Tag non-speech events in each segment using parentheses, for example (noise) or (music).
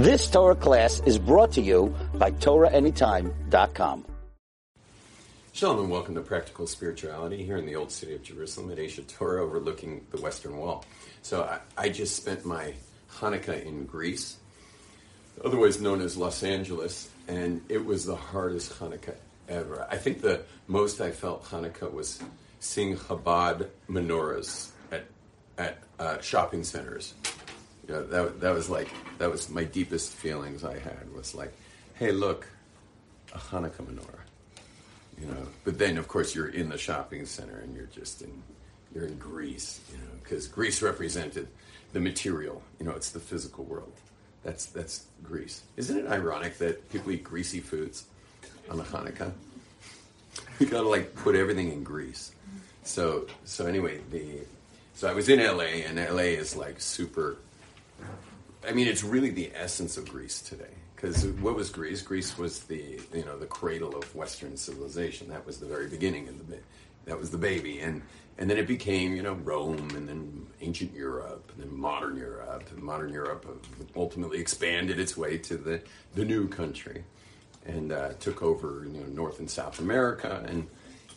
This Torah class is brought to you by TorahAnytime.com. Shalom and welcome to Practical Spirituality here in the old city of Jerusalem at Aish HaTorah overlooking the Western Wall. So I, I just spent my Hanukkah in Greece, otherwise known as Los Angeles, and it was the hardest Hanukkah ever. I think the most I felt Hanukkah was seeing Chabad menorahs at, at uh, shopping centers. You know, that, that was like, that was my deepest feelings I had was like, hey, look, a Hanukkah menorah you know. But then, of course, you're in the shopping center and you're just in, you're in Greece, you know, because Greece represented the material. You know, it's the physical world. That's that's Greece. Isn't it ironic that people eat greasy foods on the Hanukkah? You gotta like put everything in grease. So so anyway, the so I was in LA and LA is like super. I mean, it's really the essence of Greece today because what was Greece? Greece was the you know the cradle of Western civilization. That was the very beginning, and the that was the baby, and and then it became you know Rome, and then ancient Europe, and then modern Europe, and modern Europe ultimately expanded its way to the the new country, and uh, took over you know North and South America, and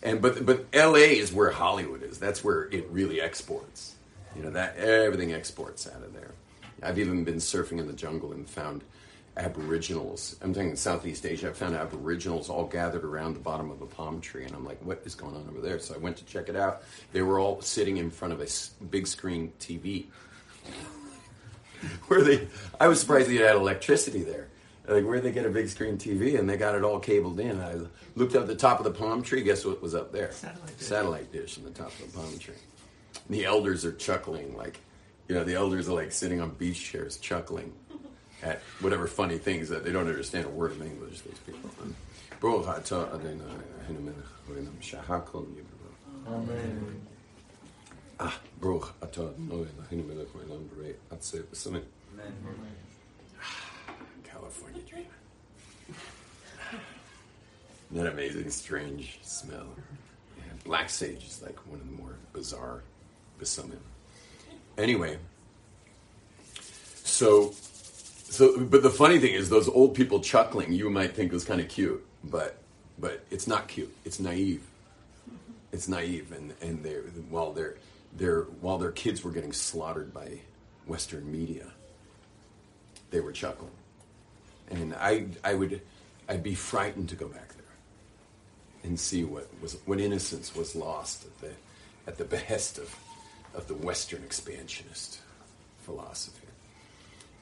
and but but L.A. is where Hollywood is. That's where it really exports. You know that everything exports out of there. I've even been surfing in the jungle and found aboriginals. I'm thinking Southeast Asia. I found aboriginals all gathered around the bottom of a palm tree, and I'm like, "What is going on over there?" So I went to check it out. They were all sitting in front of a big screen TV. (laughs) where they, I was surprised they had electricity there. Like, where they get a big screen TV, and they got it all cabled in. I looked up the top of the palm tree. Guess what was up there? Satellite dish. Satellite dish on the top of the palm tree. And the elders are chuckling, like, you know, the elders are like sitting on beach chairs chuckling (laughs) at whatever funny things that they don't understand a word of English. These people. Baruch atah Adonai Eloheinu melech haolam shehakol yivro. Amen. Ah, Baruch atah Adonai Eloheinu melech haolam atzeh b'samim. California dream. (sighs) That amazing, strange smell? Yeah, black sage is like one of the more bizarre besamim. Anyway, so so, but the funny thing is, those old people chuckling, you might think was kind of cute, but but it's not cute. It's naive. It's naive, and and they while their their while their kids were getting slaughtered by Western media, they were chuckling, and I I would I'd be frightened to go back there and see what was what innocence was lost at the at the behest of of the Western expansionist philosophy.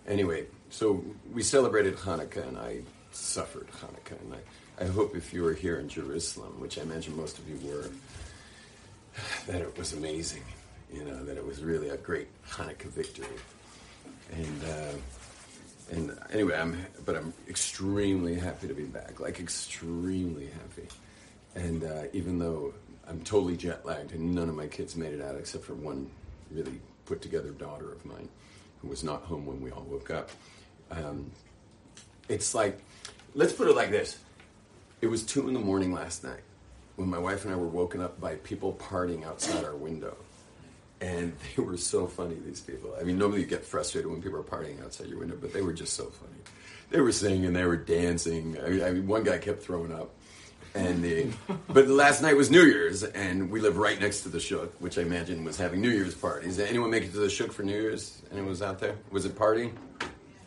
Anyway, so we celebrated Hanukkah, and I suffered Hanukkah, and I, I hope if you were here in Jerusalem, which I imagine most of you were, that it was amazing. You know that it was really a great Hanukkah victory, and uh, and anyway, I'm but I'm extremely happy to be back, like extremely happy, and uh, even though I'm totally jet lagged and none of my kids made it out except for one really put together daughter of mine who was not home when we all woke up. Um, it's like, let's put it like this. It was two in the morning last night when my wife and I were woken up by people partying outside our window. And they were so funny, these people. I mean, normally you get frustrated when people are partying outside your window, but they were just so funny. They were singing, they were dancing. I mean, I mean one guy kept throwing up. And the, but the last night was New Year's, and we live right next to the Shuk, which I imagine was having New Year's parties. Did anyone make it to the Shuk for New Year's? Anyone was out there? Was it partying?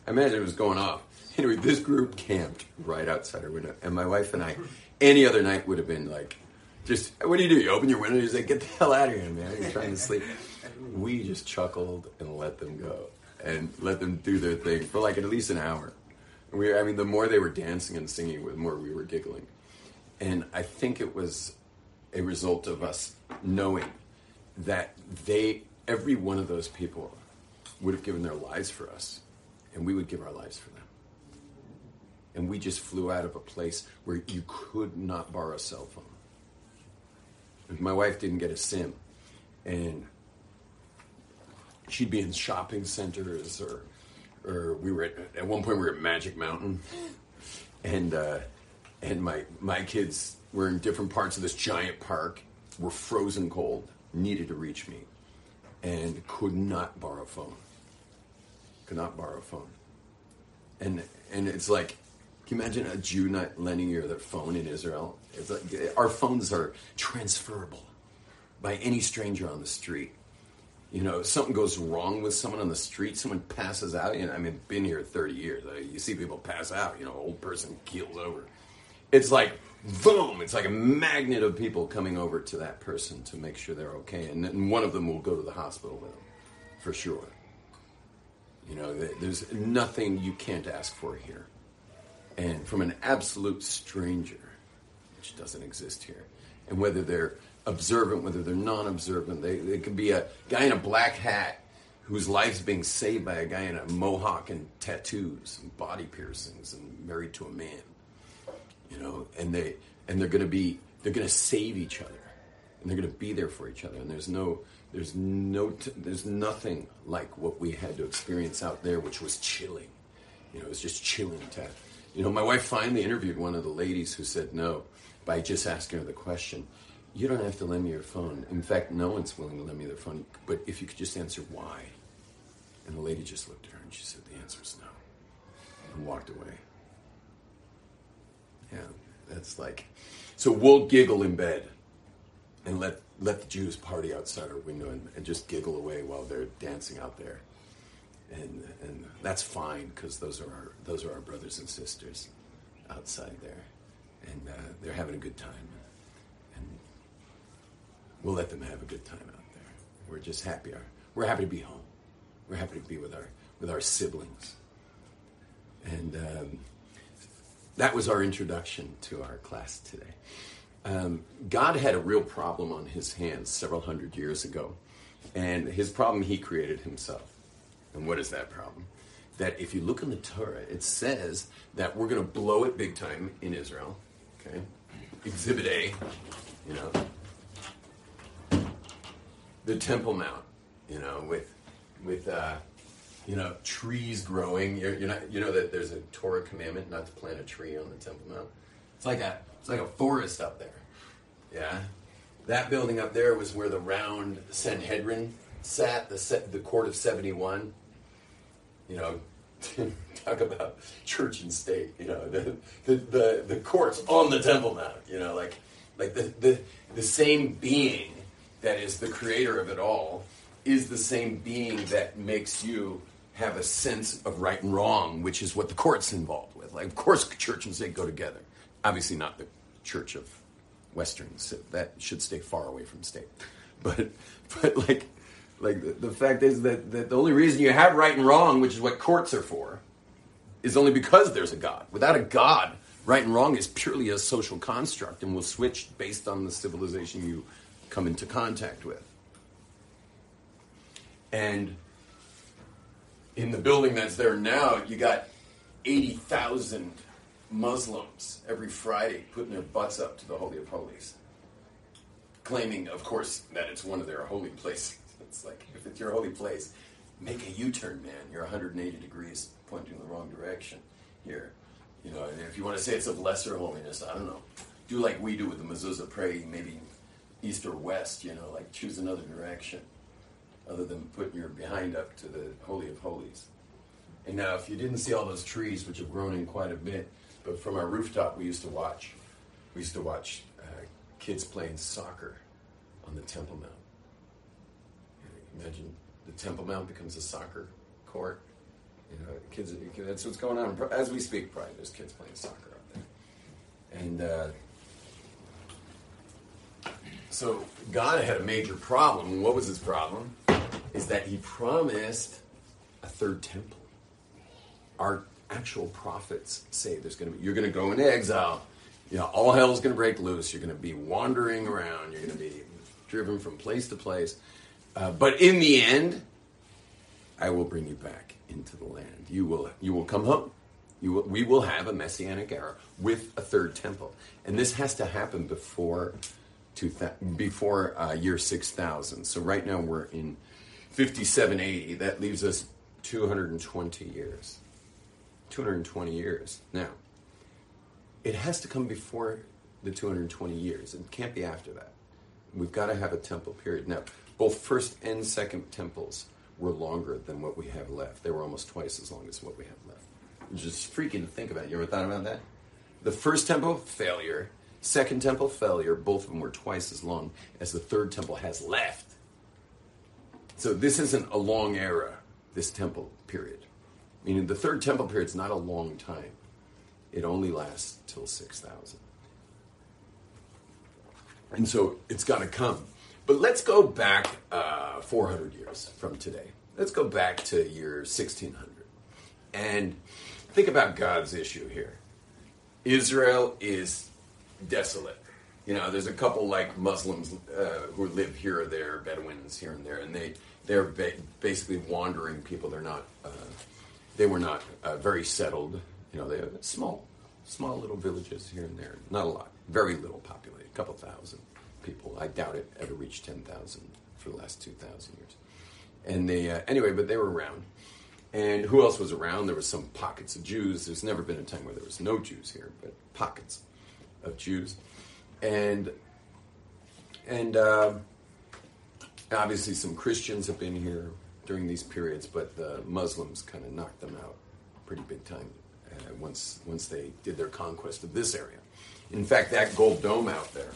I imagine it was going off. Anyway, this group camped right outside our window, and my wife and I, any other night would have been like, just what do you do? You open your window, you say, "Get the hell out of here, man! You're trying to sleep." We just chuckled and let them go, and let them do their thing for like at least an hour. We, I mean, the more they were dancing and singing, the more we were giggling. And I think it was a result of us knowing that they, every one of those people, would have given their lives for us, and we would give our lives for them. And we just flew out of a place where you could not borrow a cell phone. My wife didn't get a SIM, and she'd be in shopping centers, or, or we were at, at one point we were at Magic Mountain, and uh, and my my kids were in different parts of this giant park, were frozen cold, needed to reach me, and could not borrow a phone. Could not borrow a phone. and and it's like, can you imagine a Jew not lending you their phone in Israel? It's like our phones are transferable by any stranger on the street. You know, if something goes wrong with someone on the street, someone passes out. You know, I mean, been here 30 years. Uh, you see people pass out. You know, old person keels over. It's like boom! It's like a magnet of people coming over to that person to make sure they're okay, and then one of them will go to the hospital with them, for sure. You know, there's nothing you can't ask for here, and from an absolute stranger, which doesn't exist here, and whether they're observant, whether they're non-observant, they, they could be a guy in a black hat whose life's being saved by a guy in a mohawk and tattoos and body piercings and married to a man you know, and they and they're going to be they're going to save each other, and they're going to be there for each other. And there's no there's no t- there's nothing like what we had to experience out there, which was chilling. You know, it was just chilling to. You know, my wife finally interviewed one of the ladies who said no by just asking her the question. You don't have to lend me your phone. In fact, no one's willing to lend me their phone. But if you could just answer why. And the lady just looked at her and she said, the answer is no. And walked away. Yeah, that's like, so we'll giggle in bed and let let the Jews party outside our window and, and just giggle away while they're dancing out there, and and that's fine because those are our those are our brothers and sisters outside there, and uh, they're having a good time, and we'll let them have a good time out there. We're just happy. We're happy to be home. We're happy to be with our with our siblings, and. Um, that was our introduction to our class today. Um, God had a real problem on his hands several hundred years ago. And his problem he created himself. And what is that problem? That if you look in the Torah, it says that we're going to blow it big time in Israel. Okay? Exhibit A, you know. The Temple Mount, you know, with, with, uh, you know, trees growing. You're, you're, not, you know that there's a Torah commandment not to plant a tree on the Temple Mount. It's like a, it's like a forest up there. Yeah, that building up there was where the round Sanhedrin sat, the the court of seventy one. You know, (laughs) talk about church and state. You know, the, the the the courts on the Temple Mount. You know, like like the the the same being that is the creator of it all is the same being that makes you have a sense of right and wrong, which is what the court's involved with. Like, of course, church and state go together. Obviously, not the Church of Westerns. That should stay far away from state. But, but like, like the, the fact is that, that the only reason you have right and wrong, which is what courts are for, is only because there's a God. Without a God, right and wrong is purely a social construct and will switch based on the civilization you come into contact with. And in the building that's there now, you got 80,000 Muslims every Friday putting their butts up to the Holy of Holies, claiming, of course, that it's one of their holy places. It's like, if it's your holy place, make a U turn, man. You're 180 degrees pointing in the wrong direction here. You know, if you want to say it's of lesser holiness, I don't know. Do like we do with the mezuzah, pray maybe east or west, you know, like choose another direction other than putting your behind up to the Holy of Holies. And now, if you didn't see all those trees, which have grown in quite a bit, but from our rooftop, we used to watch. We used to watch uh, kids playing soccer on the Temple Mount. Imagine the Temple Mount becomes a soccer court. You know, kids. That's what's going on as we speak. Probably there's kids playing soccer out there, and. Uh, so God had a major problem. What was his problem? Is that he promised a third temple. Our actual prophets say there's going to be you're going to go into exile. You know, all hell's going to break loose. You're going to be wandering around. You're going to be driven from place to place. Uh, but in the end, I will bring you back into the land. You will you will come home. You will, we will have a messianic era with a third temple, and this has to happen before two, before uh, year six thousand. So right now we're in 5780. That leaves us 220 years. 220 years. Now, it has to come before the 220 years. It can't be after that. We've got to have a temple period. Now, both first and second temples were longer than what we have left. They were almost twice as long as what we have left. Just freaking to think about. You ever thought about that? The first temple, failure. Second temple, failure. Both of them were twice as long as the third temple has left. So this isn't a long era, this temple period. Meaning the third temple period is not a long time. It only lasts till 6000. And so it's got to come. But let's go back uh, 400 years from today. Let's go back to year 1600 and think about God's issue here. Israel is desolate. You know, there's a couple like Muslims uh, who live here or there, Bedouins here and there, and they they're ba- basically wandering people. They're not. Uh, they were not uh, very settled. You know, they have small, small little villages here and there. Not a lot. Very little populated. A couple thousand people. I doubt it ever reached ten thousand for the last two thousand years. And they uh, anyway, but they were around. And who else was around? There was some pockets of Jews. There's never been a time where there was no Jews here, but pockets of Jews, and and uh, obviously some Christians have been here during these periods, but the Muslims kind of knocked them out pretty big time uh, once once they did their conquest of this area. In fact, that gold dome out there,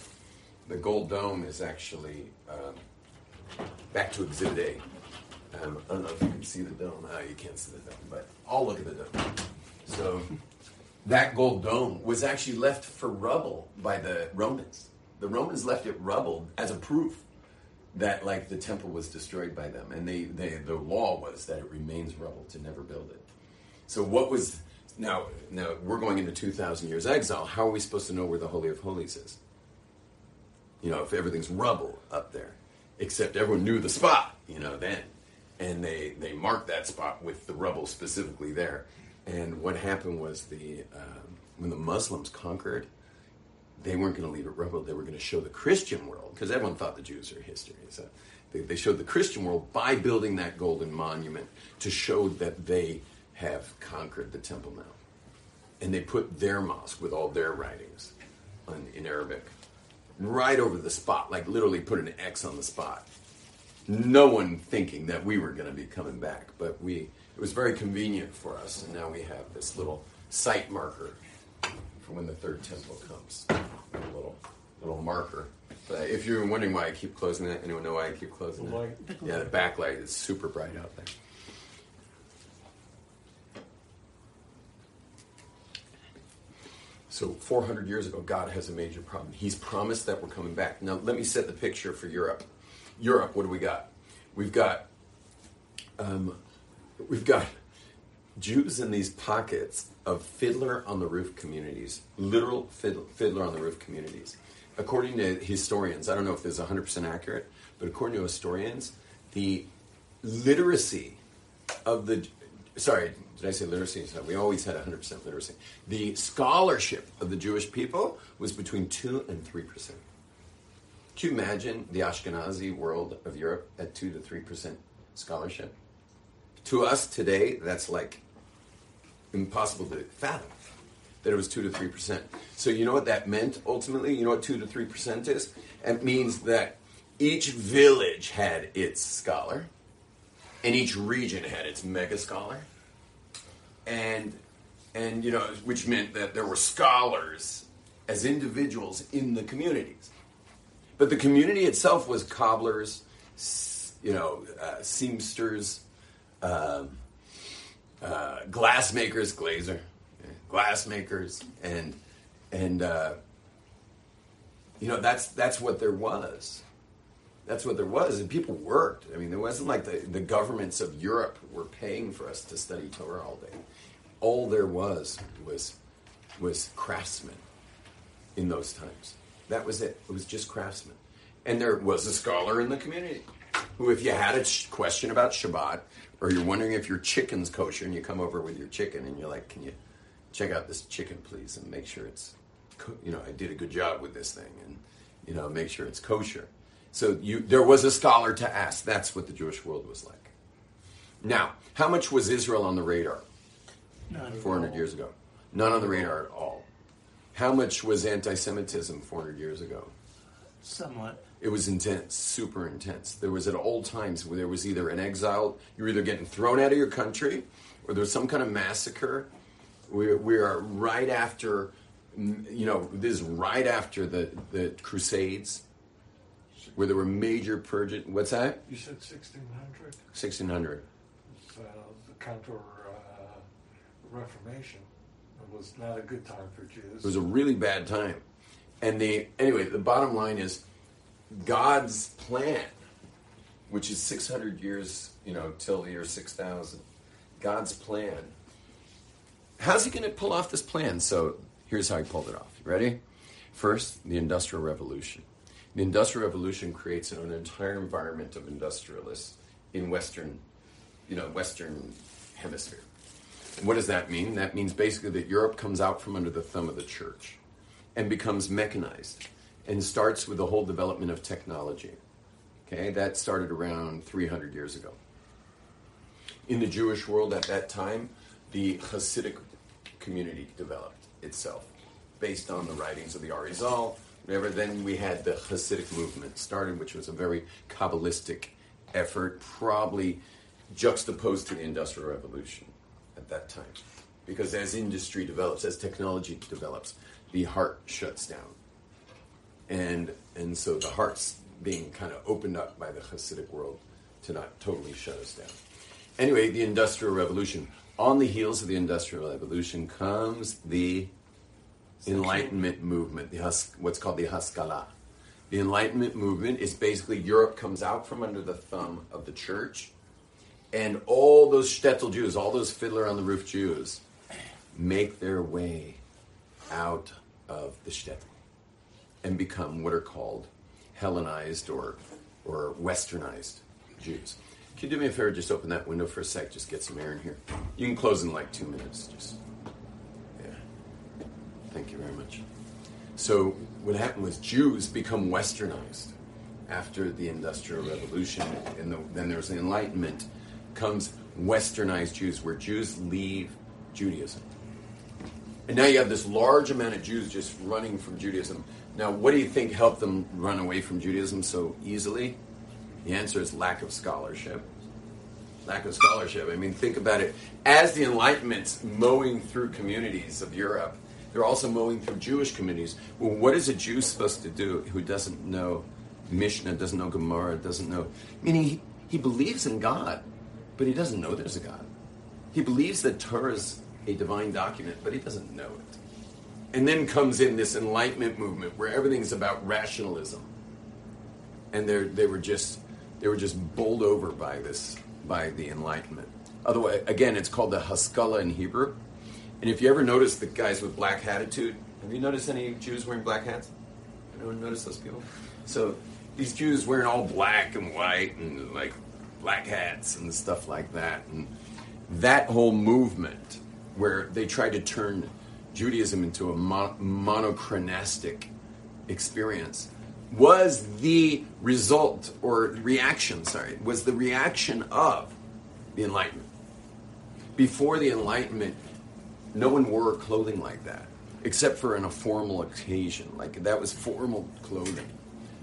the gold dome is actually um, back to Exhibit A. Um, I don't know if you can see the dome. Ah, you can't see the dome, but I'll look at the dome. So that gold dome was actually left for rubble by the Romans. The Romans left it rubble as a proof that like the temple was destroyed by them, and they, they the law was that it remains rubble to never build it. So what was now? Now we're going into two thousand years exile. How are we supposed to know where the Holy of Holies is? You know, if everything's rubble up there, except everyone knew the spot. You know then, and they they marked that spot with the rubble specifically there. And what happened was the um, when the Muslims conquered they weren't going to leave it rubble. They were going to show the Christian world because everyone thought the Jews are history. So they, they, showed the Christian world by building that golden monument to show that they have conquered the temple Mount. And they put their mosque with all their writings on, in Arabic right over the spot, like literally put an X on the spot. No one thinking that we were going to be coming back, but we it was very convenient for us, and now we have this little site marker for when the third temple comes. A little little marker. But if you're wondering why I keep closing that, anyone know why I keep closing The it? Yeah, the backlight is super bright out there. So 400 years ago, God has a major problem. He's promised that we're coming back. Now, let me set the picture for Europe. Europe, what do we got? We've got, um, we've got Jews in these pockets of fiddler on the roof communities, literal fiddler, on the roof communities. According to historians, I don't know if this is 100% accurate, but according to historians, the literacy of the sorry, did I say literacy? We always had 100% literacy. The scholarship of the Jewish people was between 2 and 3%. Can you imagine the Ashkenazi world of Europe at 2 to 3% scholarship? To us today, that's like impossible to fathom that it was 2 to 3%. So, you know what that meant ultimately? You know what 2 to 3% is? It means that each village had its scholar, and each region had its mega scholar. And, and, you know, which meant that there were scholars as individuals in the communities. But the community itself was cobblers, you know, uh, seamsters, um, uh, glassmakers, glazer, glassmakers, and and uh, you know that's that's what there was. That's what there was, and people worked. I mean, there wasn't like the, the governments of Europe were paying for us to study Torah all day. All there was was was craftsmen in those times. That was it. It was just craftsmen, and there was a scholar in the community who, if you had a question about Shabbat, or you're wondering if your chicken's kosher, and you come over with your chicken, and you're like, "Can you check out this chicken, please, and make sure it's, co- you know, I did a good job with this thing, and you know, make sure it's kosher." So you, there was a scholar to ask. That's what the Jewish world was like. Now, how much was Israel on the radar Not 400 years ago? None on the radar at all. How much was anti-Semitism 400 years ago? Somewhat. It was intense, super intense. There was at all times where there was either an exile, you were either getting thrown out of your country, or there was some kind of massacre, We, we are right after, you know, this is right after the, the Crusades, where there were major purging. What's that? You said 1600? 1600. So the counter uh, Reformation. It was not a good time for Jews. It was a really bad time. And the anyway, the bottom line is God's plan, which is 600 years, you know, till the year 6000. God's plan. How's he going to pull off this plan? So here's how he pulled it off. You ready? First, the Industrial Revolution. The Industrial Revolution creates an entire environment of industrialists in Western, you know, Western Hemisphere. What does that mean? That means basically that Europe comes out from under the thumb of the church and becomes mechanized and starts with the whole development of technology. Okay, that started around 300 years ago. In the Jewish world at that time, the Hasidic community developed itself based on the writings of the Arizal. Whatever. Then we had the Hasidic movement started, which was a very Kabbalistic effort, probably juxtaposed to the Industrial Revolution at that time. Because as industry develops, as technology develops, the heart shuts down. And, and so the heart's being kind of opened up by the Hasidic world to not totally shut us down. Anyway, the Industrial Revolution. On the heels of the Industrial Revolution comes the Enlightenment movement, the what's called the Haskalah. The Enlightenment movement is basically Europe comes out from under the thumb of the church, and all those shtetl Jews, all those fiddler on the roof Jews, make their way out of the shtetl and become what are called Hellenized or or Westernized Jews. Can you do me a favor? Just open that window for a sec. Just get some air in here. You can close in like two minutes. Just yeah. Thank you very much. So what happened was Jews become Westernized after the Industrial Revolution, and the, then there's the Enlightenment. Comes Westernized Jews, where Jews leave Judaism. And now you have this large amount of Jews just running from Judaism. Now, what do you think helped them run away from Judaism so easily? The answer is lack of scholarship. Lack of scholarship. I mean, think about it. As the Enlightenment's mowing through communities of Europe, they're also mowing through Jewish communities. Well, what is a Jew supposed to do who doesn't know Mishnah, doesn't know Gemara, doesn't know. Meaning, he, he believes in God, but he doesn't know there's a God. He believes that Torah is a divine document, but he doesn't know it. And then comes in this Enlightenment movement where everything's about rationalism. And they they were just they were just bowled over by this by the Enlightenment. Otherwise, again, it's called the Haskalah in Hebrew. And if you ever notice the guys with black attitude, have you noticed any Jews wearing black hats? Anyone notice those people? So these Jews wearing all black and white and like black hats and stuff like that, and that whole movement where they tried to turn Judaism into a mon- monochronistic experience was the result or reaction, sorry, was the reaction of the Enlightenment. Before the Enlightenment, no one wore clothing like that, except for in a formal occasion. Like that was formal clothing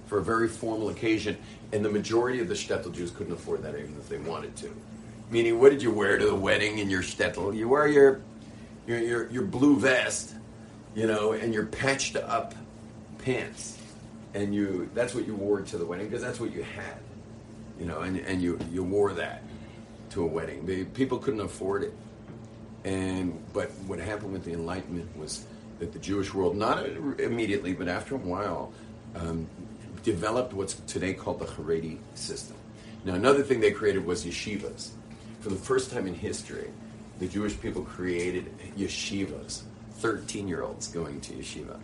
for a very formal occasion, and the majority of the shtetl Jews couldn't afford that even if they wanted to. Meaning, what did you wear to the wedding in your shtetl? You wear your your, your, your blue vest, you know, and your patched up pants. And you that's what you wore to the wedding because that's what you had. You know, and, and you, you wore that to a wedding. The, people couldn't afford it. And but what happened with the Enlightenment was that the Jewish world, not immediately, but after a while, um, developed what's today called the Haredi system. Now, another thing they created was yeshivas. For the first time in history, the Jewish people created yeshivas, 13 year olds going to yeshiva.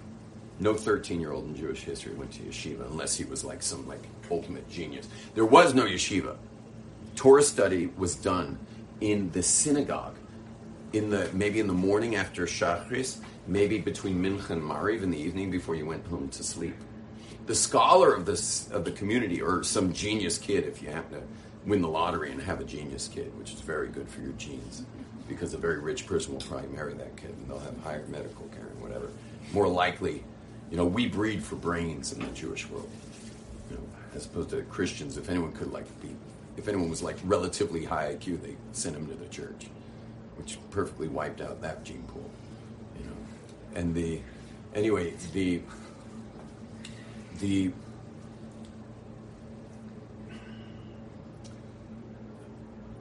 No 13 year old in Jewish history went to yeshiva unless he was like some like ultimate genius. There was no yeshiva. Torah study was done in the synagogue in the maybe in the morning after Shachris, maybe between Mincha and Mariv in the evening before you went home to sleep. The scholar of this of the community, or some genius kid, if you happen to win the lottery and have a genius kid, which is very good for your genes, because a very rich person will probably marry that kid and they'll have higher medical care and whatever. More likely, you know, we breed for brains in the Jewish world, you know, as opposed to Christians. If anyone could like be, if anyone was like relatively high IQ, they send him to the church which perfectly wiped out that gene pool. You know, and the anyway the the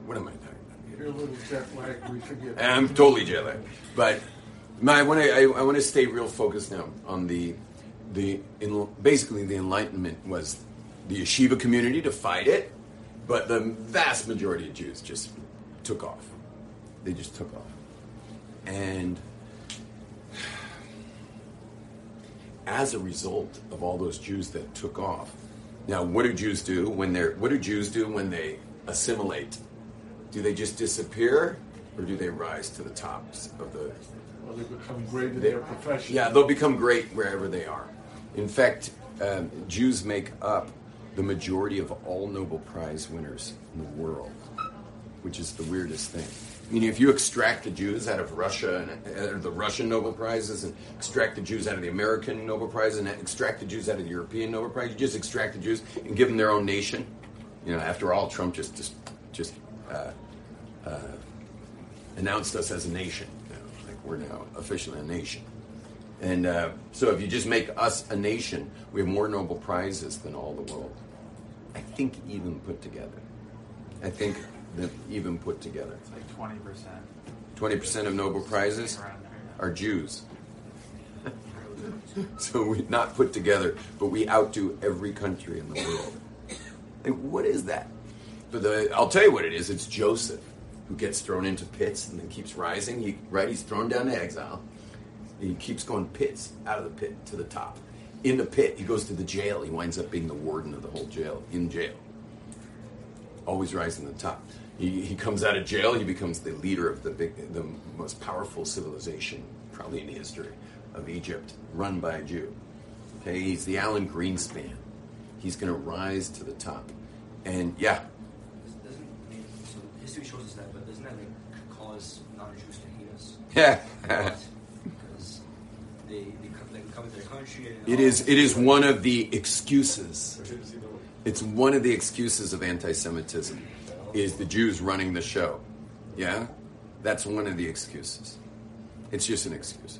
what am I talking about? We forget. I'm totally jet. But my, I want to I, I want to stay real focused now on the the in, basically the Enlightenment was the yeshiva community to fight it, but the vast majority of Jews just took off. They just took off, and as a result of all those Jews that took off. Now, what do Jews do when they're what do Jews do when they assimilate? Do they just disappear, or do they rise to the tops of the Well, they become great in their profession. yeah, they'll become great wherever they are. In fact, um, Jews make up the majority of all Nobel Prize winners in the world, which is the weirdest thing. I mean, if you extract the Jews out of Russia and uh, the Russian Nobel Prizes, and extract the Jews out of the American Nobel Prize, and extract the Jews out of the European Nobel Prize, you just extract the Jews and give them their own nation. You know, after all, Trump just just just uh, uh, announced us as a nation. You know, like we're now officially a nation. And uh, so, if you just make us a nation, we have more Nobel Prizes than all the world. I think even put together. I think that even put together, It's like twenty percent. twenty percent of Nobel Prizes are Jews. (laughs) so we're not put together, but we outdo every country in the world. Like, what is that? But the, I'll tell you what it is. It's Joseph who gets thrown into pits and then keeps rising. He, right, he's thrown down to exile. He keeps going pits out of the pit to the top. In the pit, he goes to the jail. He winds up being the warden of the whole jail. In jail, always rising to the top. He, he comes out of jail. He becomes the leader of the big, the most powerful civilization probably in the history of Egypt, run by a Jew. Okay, he's the Alan Greenspan. He's going to rise to the top, and yeah, history shows us that, but doesn't that like cause non-Jews to hate us? yeah. (laughs) because they they come, they come to their country. And It is. It is one of the excuses. But here's the other way. It's one of the excuses of anti-Semitism, is the Jews running the show. Yeah, that's one of the excuses. It's just an excuse,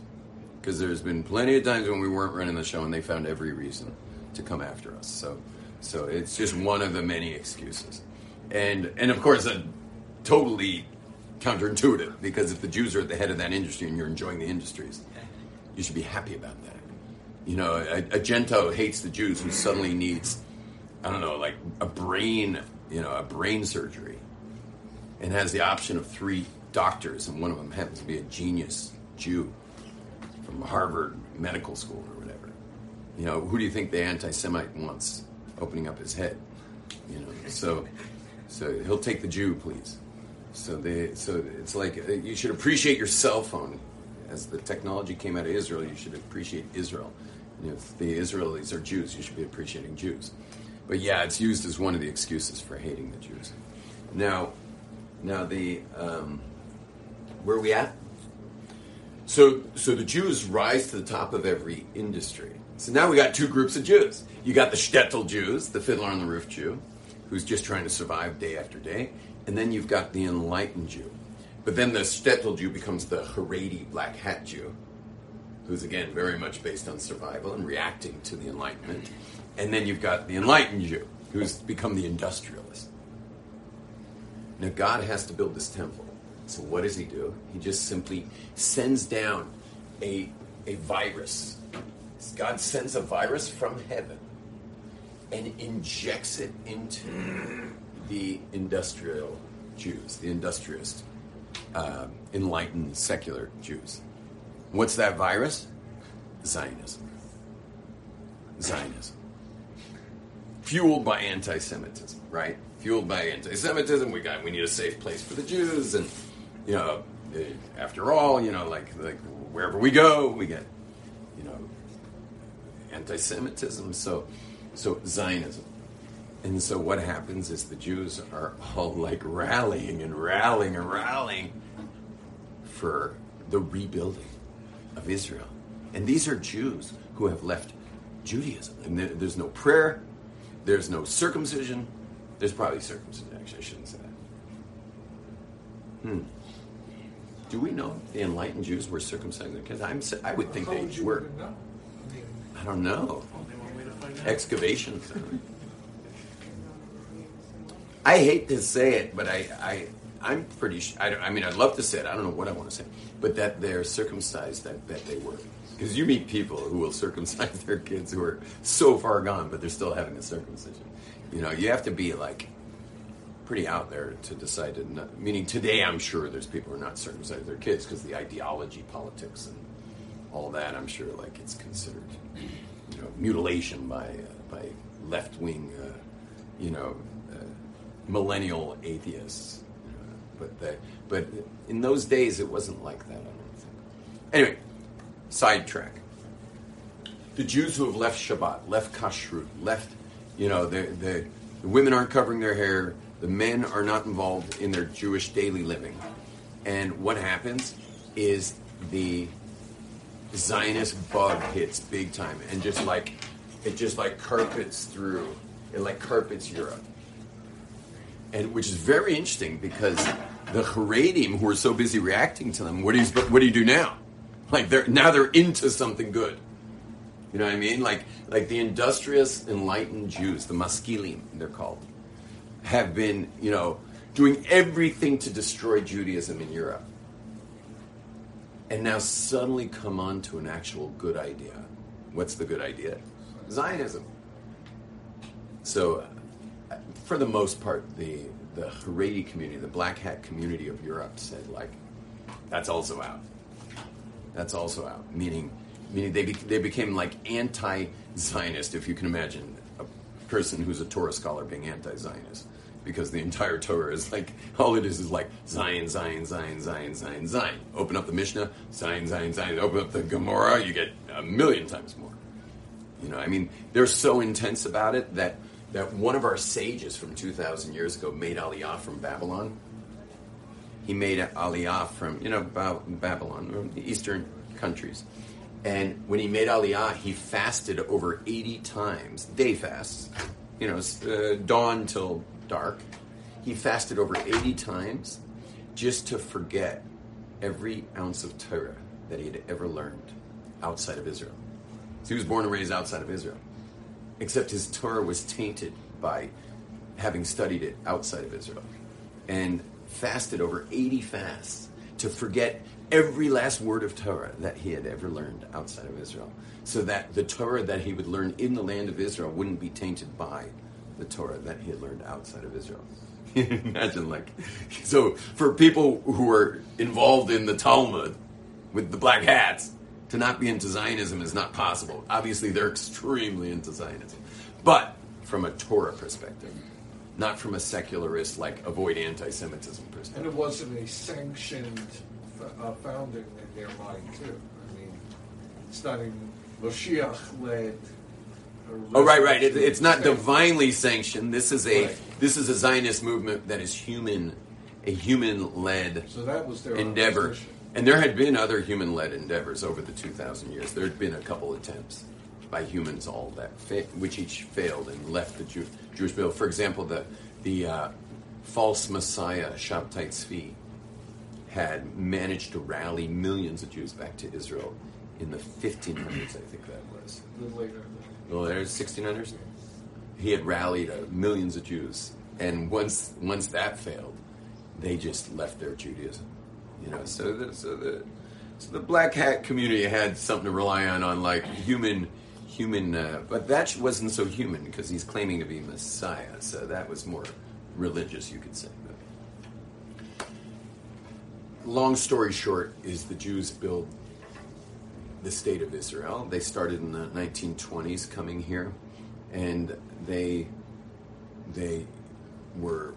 because there's been plenty of times when we weren't running the show and they found every reason to come after us. So, so it's just one of the many excuses, and and of course, a totally counterintuitive because if the Jews are at the head of that industry and you're enjoying the industries, you should be happy about that. You know, a, a Gentile hates the Jews who suddenly needs, I don't know, like a brain, you know, a brain surgery, and has the option of three doctors, and one of them happens to be a genius Jew from Harvard Medical School or whatever. You know, who do you think the anti-Semite wants opening up his head? You know, so so he'll take the Jew, please. So they so it's like uh, you should appreciate your cell phone. As the technology came out of Israel, you should appreciate Israel. And if the Israelis are Jews, you should be appreciating Jews. But yeah, it's used as one of the excuses for hating the Jews. Now, now the um, where are we at? So, so the Jews rise to the top of every industry. So now we got two groups of Jews. You got the shtetl Jews, the fiddler on the roof Jew, who's just trying to survive day after day, and then you've got the enlightened Jew. But then the shtetl Jew becomes the Haredi black hat Jew, who's again very much based on survival and reacting to the Enlightenment. And then you've got the enlightened Jew, who's become the industrialist. Now, God has to build this temple. So, what does He do? He just simply sends down a, a virus. God sends a virus from heaven and injects it into the industrial Jews, the industrialist, uh, enlightened, secular Jews. What's that virus? Zionism. Zionism. Fueled by anti Semitism, right? Fueled by anti Semitism. We got we need a safe place for the Jews and you know, eh, after all, you know, like like wherever we go, we get, you know, anti-Semitism. So, so Zionism, and so what happens is the Jews are all like rallying and rallying and rallying for the rebuilding of Israel, and these are Jews who have left Judaism, and there- there's no prayer, there's no circumcision. There's probably circumcision. Actually, I shouldn't say that. Hmm. Do we know the enlightened Jews were circumcised? Because I'm, I would think they were. I don't know. Only one way to find out. Excavations. I hate to say it, but I, I, I'm pretty. Sh- I, I mean, I'd love to say it. I don't know what I want to say, but that they're circumcised. That that they were. Because you meet people who will (laughs) circumcise their kids who are so far gone, but they're still having a circumcision. You know, you have to be like pretty out there to decide to. Not, meaning today, I'm sure there's people who are not circumcising their kids because the ideology, politics, and all that. I'm sure like it's considered, you know, mutilation by uh, by left wing, uh, you know, millennial atheists. But the, but in those days, it wasn't like that. I don't think. Anyway, sidetrack. The Jews who have left Shabbat, left Kashrut, left, you know, the, the, the women aren't covering their hair, the men are not involved in their Jewish daily living. And what happens is the Zionist bug hits big time and just like, it just like carpets through, it like carpets Europe. And which is very interesting because the Haredim who are so busy reacting to them, what do you, what do you do now? Like they're now they're into something good. You know what I mean? Like like the industrious, enlightened Jews, the maskilim, they're called, have been you know doing everything to destroy Judaism in Europe, and now suddenly come on to an actual good idea. What's the good idea? Zionism. So, for the most part, the the Haredi community, the black hat community of Europe, said like, that's also out that's also out. Meaning, meaning they be, they became like anti-Zionist, if you can imagine a person who's a Torah scholar being anti-Zionist, because the entire Torah is like all it is is like Zion, Zion, Zion, Zion, Zion, Zion. Open up the Mishnah, Zion, Zion, Zion. Open up the Gemara, you get a million times more. You know, I mean, they're so intense about it that that one of our sages from two thousand years ago made Aliyah from Babylon he made aliyah from you know Ba- Babylon, the eastern countries, and when he made aliyah, he fasted over eighty times, day fasts, you know, uh, dawn till dark. He fasted over eighty times, just to forget every ounce of Torah that he had ever learned outside of Israel. So he was born and raised outside of Israel, except his Torah was tainted by having studied it outside of Israel and fasted over 80 fasts to forget every last word of Torah that he had ever learned outside of Israel. So that the Torah that he would learn in the land of Israel wouldn't be tainted by the Torah that he had learned outside of Israel. (laughs) Imagine, like, so for people who are involved in the Talmud with the black hats, to not be into Zionism is not possible. Obviously, they're extremely into Zionism. But from a Torah perspective, not from a secularist, like avoid anti Semitism perspective. And it wasn't a sanctioned uh, founding in their mind, too. I mean, it's not even Moshiach-led. uh, Oh, right, right. It, it's not divinely sanctioned. This is a Right. this is a Zionist movement that is human, a human led So that was their endeavor. opposition. And there had been other human led endeavors over the 2,000 years. There had been a couple attempts by humans, all that, fa- which each failed and left the Jew- Jewish bill. For example, the, the uh, false messiah, Shabtai Tzvi, had managed to rally millions of Jews back to Israel in the 1500s, I think that was. A little later. Well, there's 1600s. He had rallied uh, millions of Jews, and once once that failed, they just left their Judaism. You know, so the so the so the black hat community had something to rely on on like human human, uh, but that wasn't so human because he's claiming to be Messiah. So that was more religious, you could say. But long story short, is the Jews build the state of Israel. They started in the 1920s coming here, and they they were,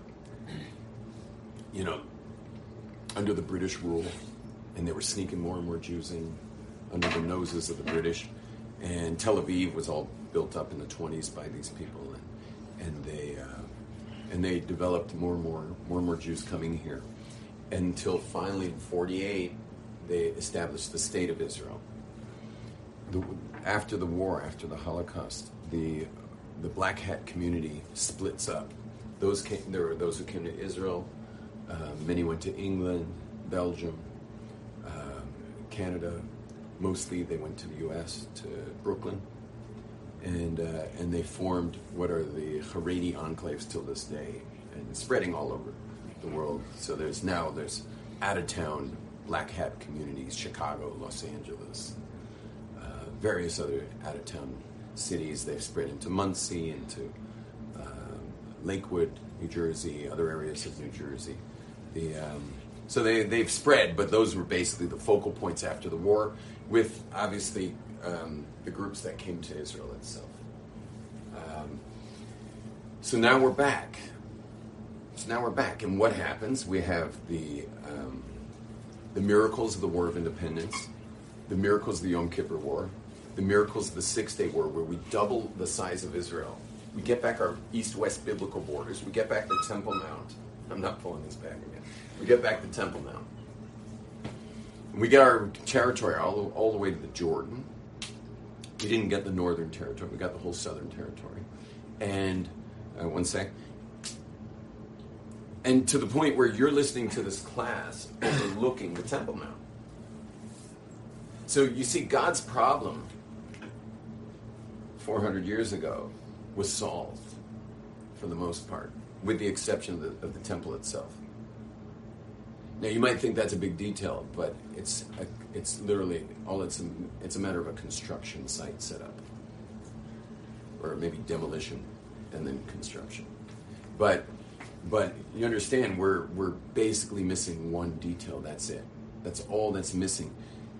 you know, under the British rule, and they were sneaking more and more Jews in under the noses of the British. And Tel Aviv was all built up in the 20s by these people, and, and they uh, and they developed more and more more and more Jews coming here, until finally in 48 they established the state of Israel the, after the war, after the Holocaust, the the black hat community splits up. Those came, there were those who came to Israel. Uh, many went to England, Belgium, Canada. Mostly, they went to the U.S. to Brooklyn, and uh, and they formed what are the Haredi enclaves till this day, and spreading all over the world. So there's now there's out of town black hat communities, Chicago, Los Angeles, uh, various other out of town cities. They've spread into Monsey, into um, Lakewood, New Jersey, other areas of New Jersey. The um, so they they've spread, but those were basically the focal points after the war, with obviously um, the groups that came to Israel itself. Um, so now we're back. So now we're back, and what happens? We have the um, the miracles of the War of Independence, the miracles of the Yom Kippur War, the miracles of the Six Day War, where we double the size of Israel. We get back our east-west biblical borders. We get back the Temple Mount. I'm not pulling this back again. We get back the Temple. And we get our territory all, all the way to the Jordan. We didn't get the northern territory. We got the whole southern territory. And uh, one sec. And to the point where you're listening to this class overlooking the Temple Mount. So you see, God's problem 400 years ago was solved for the most part, with the exception of the, of the temple itself. Now you might think that's a big detail, but it's a, it's literally all it's a, it's a matter of a construction site set up, or maybe demolition and then construction. But but you understand we're we're basically missing one detail. That's it. That's all that's missing,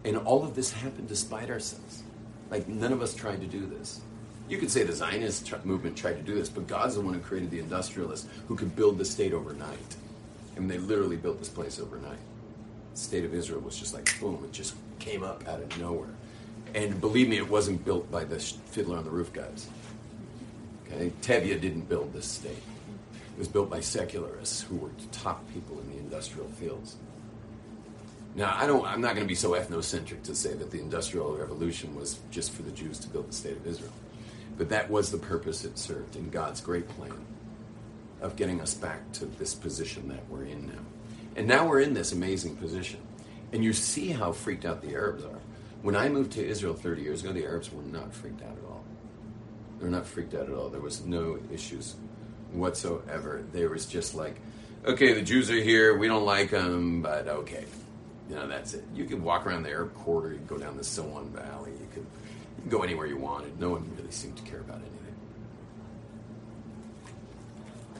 and all of this happened despite ourselves. Like none of us tried to do this. You could say the Zionist tr- movement tried to do this, but God's the one who created the industrialists who could build the state overnight. And they literally built this place overnight. The state of Israel was just like, boom, it just came up out of nowhere. And believe me, it wasn't built by the fiddler on the roof guys. Okay? Tevye didn't build this state. It was built by secularists who were top people in the industrial fields. Now, I don't, I'm not going to be so ethnocentric to say that the Industrial Revolution was just for the Jews to build the state of Israel. But that was the purpose it served in God's great plan of getting us back to this position that we're in now. And now we're in this amazing position. And you see how freaked out the Arabs are. When I moved to Israel 30 years ago, the Arabs were not freaked out at all. They were not freaked out at all. There was no issues whatsoever. There was just like, okay, the Jews are here. We don't like them, but okay. You know, that's it. You could walk around the Arab quarter. You could go down the Silwan Valley. You could go anywhere you wanted. No one really seemed to care about anything.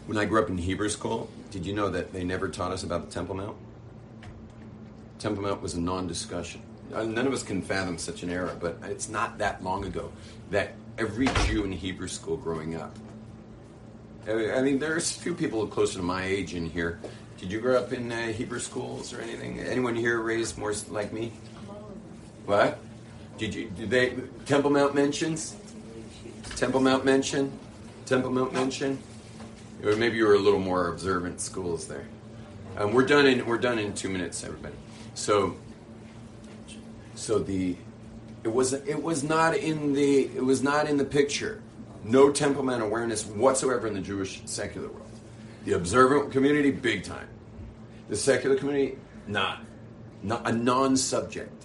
When I grew up in Hebrew school, did you know that they never taught us about the Temple Mount? Temple Mount was a non-discussion. Uh, None of us can fathom such an era, but it's not that long ago that every Jew in Hebrew school growing up. I I mean, there's a few people closer to my age in here. Did you grow up in uh, Hebrew schools or anything? Anyone here raised more like me? What? Did you? Did they? Temple Mount mentions? Temple Mount mention? Temple Mount mention? Or maybe you were a little more observant schools there. Um, we're done in we're done in two minutes, everybody. So, so the it was it was not in the it was not in the picture. No Temple Mount awareness whatsoever in the Jewish secular world. The observant community, big time. The secular community, not, not a non-subject.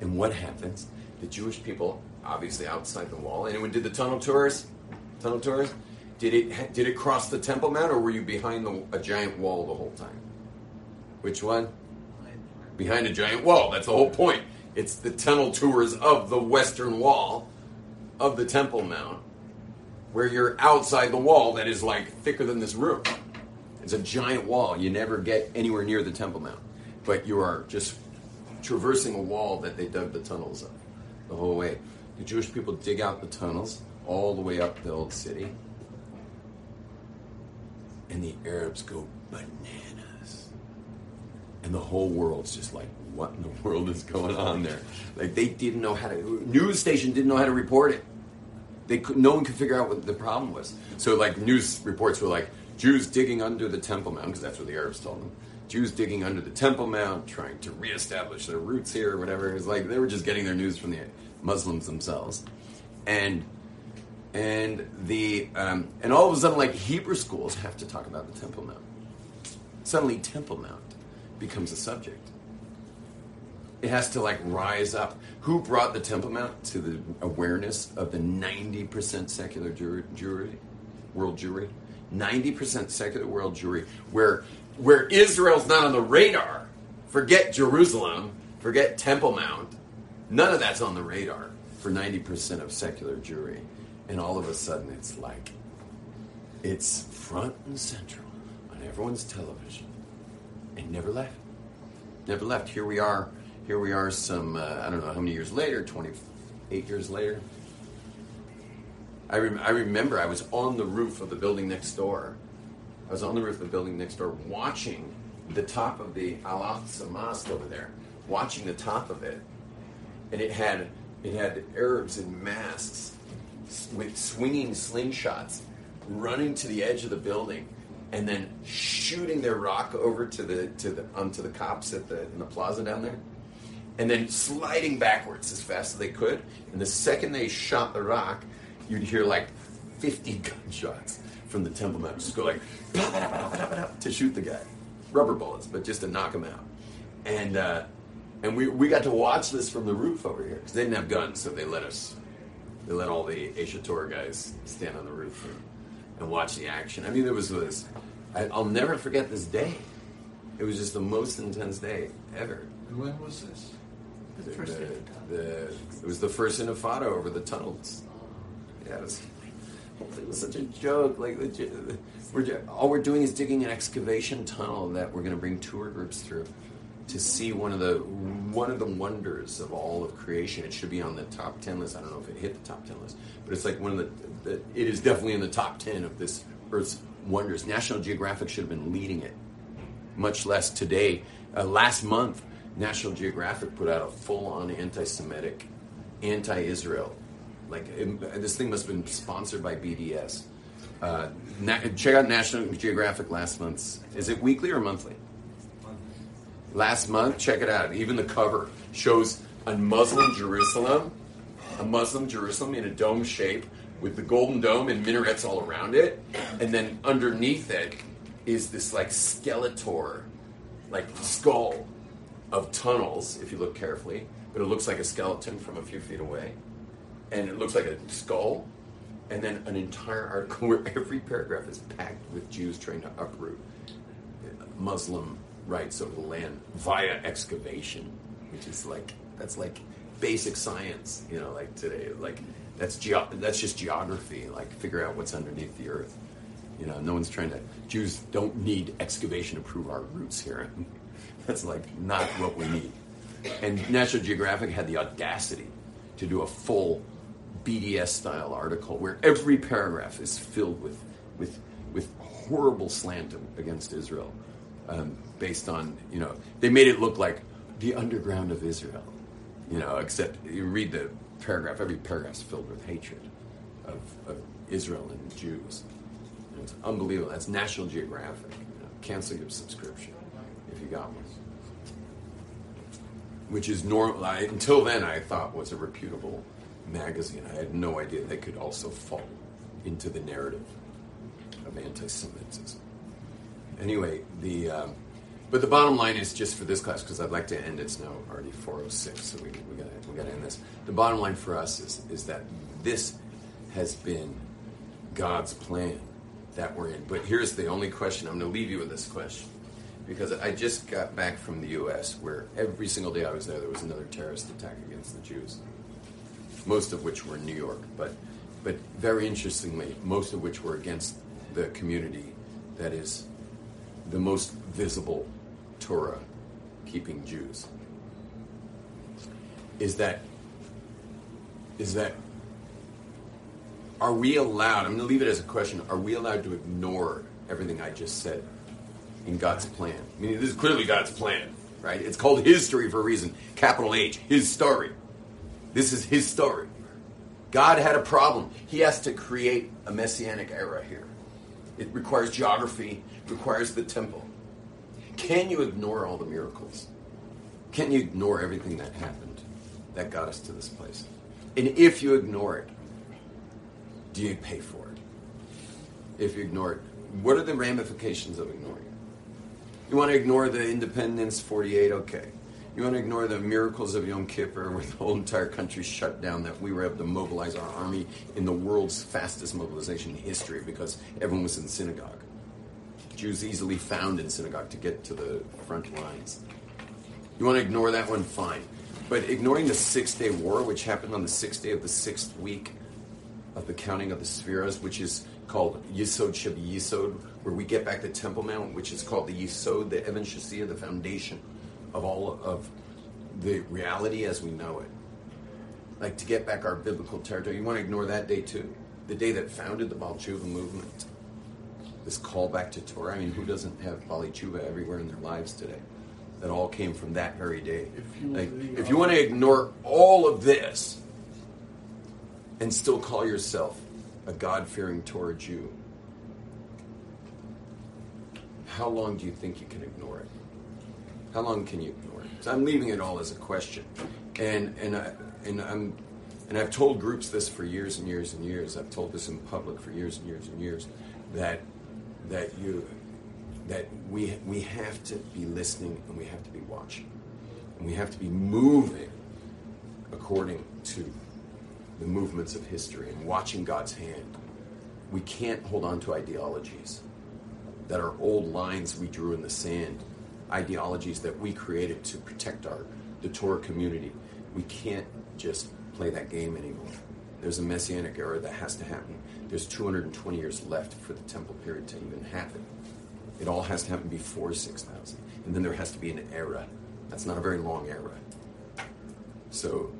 And what happens? The Jewish people, obviously outside the wall. Anyone did the tunnel tours? Tunnel tours? Did it did it cross the Temple Mount, or were you behind the, a giant wall the whole time? Which one? Behind a giant wall. That's the whole point. It's the tunnel tours of the Western Wall of the Temple Mount, where you're outside the wall that is like thicker than this room. It's a giant wall. You never get anywhere near the Temple Mount, but you are just traversing a wall that they dug the tunnels of the whole way. The Jewish people dig out the tunnels all the way up the old city, and the Arabs go bananas. And the whole world's just like, what in the (laughs) world is going on there? Like they didn't know how to. News station didn't know how to report it. They could, no one could figure out what the problem was. So like news reports were like Jews digging under the Temple Mount because that's what the Arabs told them. Jews digging under the Temple Mount, trying to reestablish their roots here or whatever. It was like they were just getting their news from the Muslims themselves, and and the um, and all of a sudden like Hebrew schools have to talk about the Temple Mount. Suddenly, Temple Mount becomes a subject. It has to like rise up. Who brought the Temple Mount to the awareness of the 90% secular Jew- Jewry, world Jewry? 90% secular world Jewry, where, where Israel's not on the radar. Forget Jerusalem, forget Temple Mount. None of that's on the radar for 90% of secular Jewry. And all of a sudden it's like, it's front and central on everyone's television and never left. Never left. Here we are. Here we are. Some uh, I don't know how many years later. Twenty-eight years later. I, rem- I remember I was on the roof of the building next door. I was on the roof of the building next door, watching the top of the Al Aqsa Mosque over there, watching the top of it, and it had it had Arabs in masks with swinging slingshots, running to the edge of the building, and then shooting their rock over to the to the onto the cops at the in the plaza down there, and then sliding backwards as fast as they could. And the second they shot the rock, you'd hear like fifty (laughs) gunshots from the Temple Mount just go like "Bah, bah, bah, bah, bah, bah," to shoot the guy, rubber bullets, but just to knock him out. And uh, and we we got to watch this from the roof over here because they didn't have guns, so they let us they let all the Aish HaTorah guys stand on the roof and, and watch the action. I mean, there was this. I, I'll never forget this day. It was just the most intense day ever. And when was this? The first day. The, the, it was the first intifada over the tunnels. Yeah, it was, it was such a joke. Like, legit, we're, all we're doing is digging an excavation tunnel that we're going to bring tour groups through to see one of the one of the wonders of all of creation. It should be on the top ten list. I don't know if it hit the top ten list, but it's like one of the. the it is definitely in the top ten of this Earth's wonders. National Geographic should have been leading it much less today. Uh, last month, National Geographic put out a full-on anti-Semitic, anti-Israel. Like it, this thing must have been sponsored by BDS. Uh, na- check out National Geographic last month's. Is it weekly or monthly? Last month, check it out. Even the cover shows a Muslim Jerusalem, a Muslim Jerusalem in a dome shape with the golden dome and minarets all around it, and then underneath it is this like skeletor, like skull of tunnels. If you look carefully, but it looks like a skeleton from a few feet away, and it looks like a skull, and then an entire article (laughs) where every paragraph is packed with Jews trying to uproot Muslim rights over the land via excavation, which is like that's like basic science, you know, like today, like that's geo- that's just geography, like figure out what's underneath the earth. You know, no one's trying to. Jews don't need excavation to prove our roots here. (laughs) That's like not what we need. And National Geographic had the audacity to do a full BDS style article where every paragraph is filled with with with horrible slant against Israel, um, based on you know they made it look like the underground of Israel, you know. Except you read the paragraph, every paragraph is filled with hatred of, of Israel and Jews. It's unbelievable. That's National Geographic. You know, cancel your subscription if you got one. Which is normal. I, until then, I thought was a reputable magazine. I had no idea they could also fall into the narrative of anti-Semitism. Anyway, the um, but the bottom line is just for this class because I'd like to end. It's now already four oh six, so we we got we got to end this. The bottom line for us is is that this has been God's plan that we're in. But here's the only question. I'm going to leave you with this question because I just got back from the U.S. where every single day I was there, there was another terrorist attack against the Jews. Most of which were in New York, but but very interestingly, most of which were against the community that is the most visible Torah keeping Jews. Is that is that are we allowed I'm gonna leave it as a question, are we allowed to ignore everything I just said in God's plan? I mean this is clearly God's plan, right? It's called history for a reason. Capital H, his story. This is his story. God had a problem. He has to create a messianic era here. It requires geography, requires the temple. Can you ignore all the miracles? Can you ignore everything that happened that got us to this place? And if you ignore it, do you pay for it? If you ignore it, what are the ramifications of ignoring it? You want to ignore the Independence 48? Okay. You want to ignore the miracles of Yom Kippur, where the whole entire country shut down, that we were able to mobilize our army in the world's fastest mobilization in history because everyone was in synagogue. Jews easily found in synagogue to get to the front lines. You want to ignore that one? Fine. But ignoring the Six Day War, which happened on the sixth day of the sixth week of the counting of the spheres, which is called Yisod Sheb Yisod, where we get back the Temple Mount, which is called the Yisod, the Evan Shasia, the foundation of all of the reality as we know it. Like to get back our biblical territory. You want to ignore that day too? The day that founded the Baal Tshuva movement. This call back to Torah. I mean, who doesn't have Baalei Tshuva everywhere in their lives today? That all came from that very day. If you- like, if you want to ignore all of this and still call yourself a God fearing Torah Jew, how long do you think you can ignore it? How long can you ignore it? So I'm leaving it all as a question, and and I, and I'm and I've told groups this for years and years and years. I've told this in public for years and years and years that that you that we we have to be listening and we have to be watching and we have to be moving according to the movements of history and watching God's hand. We can't hold on to ideologies that are old lines we drew in the sand, ideologies that we created to protect our the Torah community. We can't just play that game anymore. There's a messianic era that has to happen. There's 220 years left for the temple period to even happen. It all has to happen before 6000. And then there has to be an era. That's not a very long era. So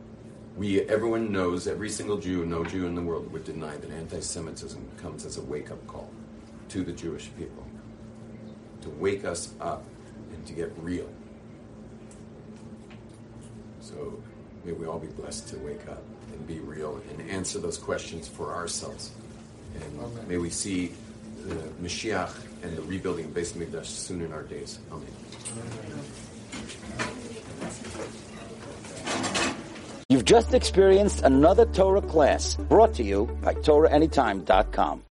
we everyone knows every single Jew, no Jew in the world would deny that anti-Semitism comes as a wake-up call to the Jewish people to wake us up to get real. So may we all be blessed to wake up and be real and answer those questions for ourselves. And Amen. may we see the Mashiach and the rebuilding of Beis Mikdash soon in our days. Amen. You've just experienced another Torah class brought to you by TorahAnytime.com.